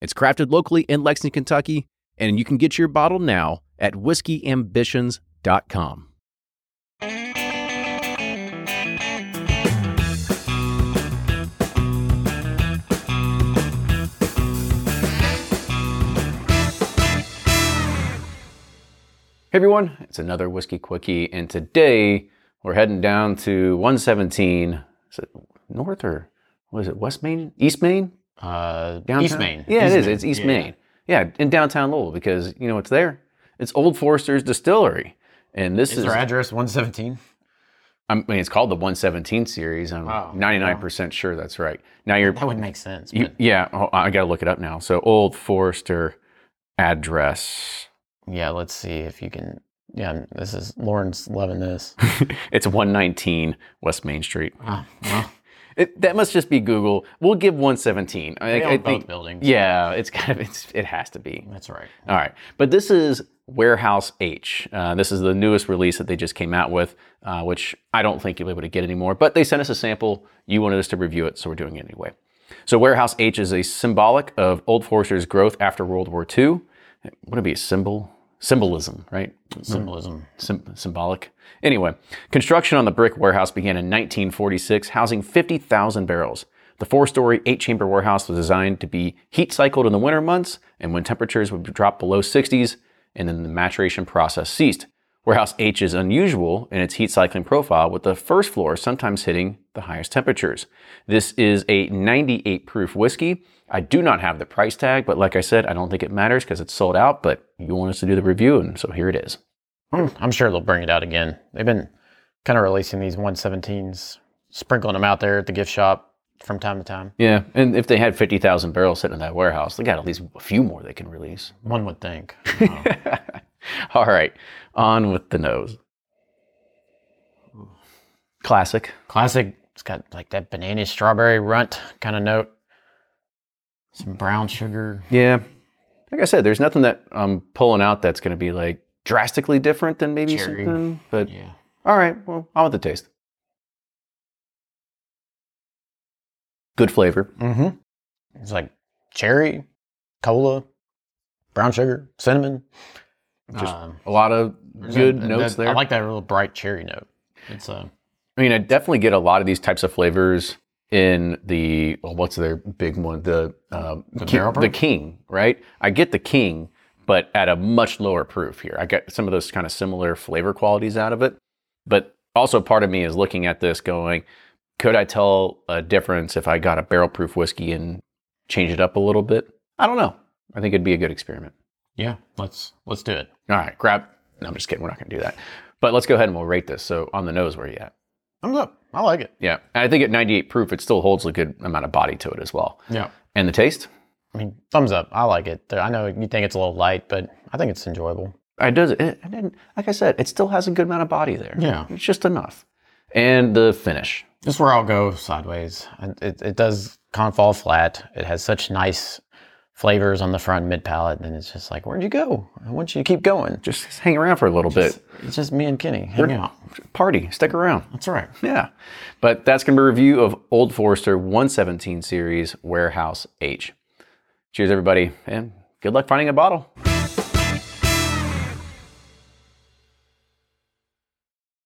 It's crafted locally in Lexington, Kentucky, and you can get your bottle now at whiskeyambitions.com. Hey everyone, it's another Whiskey Quickie, and today we're heading down to 117. Is it North or what is it? West Main? East Main? Uh, Downtown? East Main. Yeah, East it is. Main. It's East Yeah. Main. Yeah, in downtown Louisville because you know it's there? It's Old Forester's Distillery, and this Is is. their address 117? I mean, it's called the 117 series. I'm Oh, 99% sure that's right. Now you're. That would make sense. You, yeah, oh, I got to look it up now. So Old Forester address. yeah, let's see if you can. Yeah, this is Lauren's loving this. it's 119 West Main Street. Oh, well, It, that must just be Google. We'll give 117. I, I think. both buildings. Yeah, it's kind of it's, it has to be. that's right. All right, but this is Warehouse H. Uh, this is the newest release that they just came out with, uh, which I don't think you'll be able to get anymore. But they sent us a sample. You wanted us to review it, so we're doing it anyway. So Warehouse H is a symbolic of Old Forester's growth after World War II. Would it be a symbol? Symbolism, right? Symbolism. Sym- symbolic. Anyway, construction on the brick warehouse began in 1946, housing 50,000 barrels. The four story, eight chamber warehouse was designed to be heat cycled in the winter months and when temperatures would drop below 60s, and then the maturation process ceased. Warehouse H is unusual in its heat cycling profile, with the first floor sometimes hitting the highest temperatures. This is a 98 proof whiskey. I do not have the price tag, but like I said, I don't think it matters because it's sold out. But you want us to do the review, and so here it is. Hmm, I'm sure they'll bring it out again. They've been kind of releasing these 117s, sprinkling them out there at the gift shop from time to time. Yeah, and if they had 50,000 barrels sitting in that warehouse, they got at least a few more they can release. One would think. All right, on with the nose. Classic. Classic. It's got like that banana strawberry runt kind of note. Some brown sugar. Yeah. Like I said, there's nothing that I'm pulling out that's going to be like drastically different than maybe Cherry. something. But Yeah. all right, well, on with the taste. Good flavor. Mm-hmm. It's like cherry, cola, brown sugar, cinnamon. Just Um, a lot of good that- notes that- there. I like that real bright cherry note. It's uh, I mean, I definitely get a lot of these types of flavors in the well, what's their big one? The um, The ki- barrel the king, right? I get the king, but at a much lower proof here. I get some of those kind of similar flavor qualities out of it, but also part of me is looking at this going, could I tell a difference if I got a barrel proof whiskey and change it up a little bit? I don't know. I think it'd be a good experiment. Yeah. Let's let's do it. All right, grab. No, I'm just kidding. We're not going to do that. But let's go ahead and we'll rate this. So on the nose, where are you at? Thumbs up. I like it. Yeah, and I think at 98 proof, it still holds a good amount of body to it as well. Yeah. And the taste, I mean, thumbs up. I like it. I know you think it's a little light, but I think it's enjoyable. it does. It, it didn't- like I said, it still has a good amount of body there. Yeah. it's just enough. And the finish, This is where I'll go sideways. And It, it does kind of fall flat. It has such nice flavors on the front mid palate, and it's just like, where'd you go? I want you to keep going. just hang around for a little It's, bit. it's just me and Kenny hang out. Party, stick around. That's right. Yeah, but that's gonna be a review of Old Forester 117 series Warehouse H. Cheers, everybody, and good luck finding a bottle.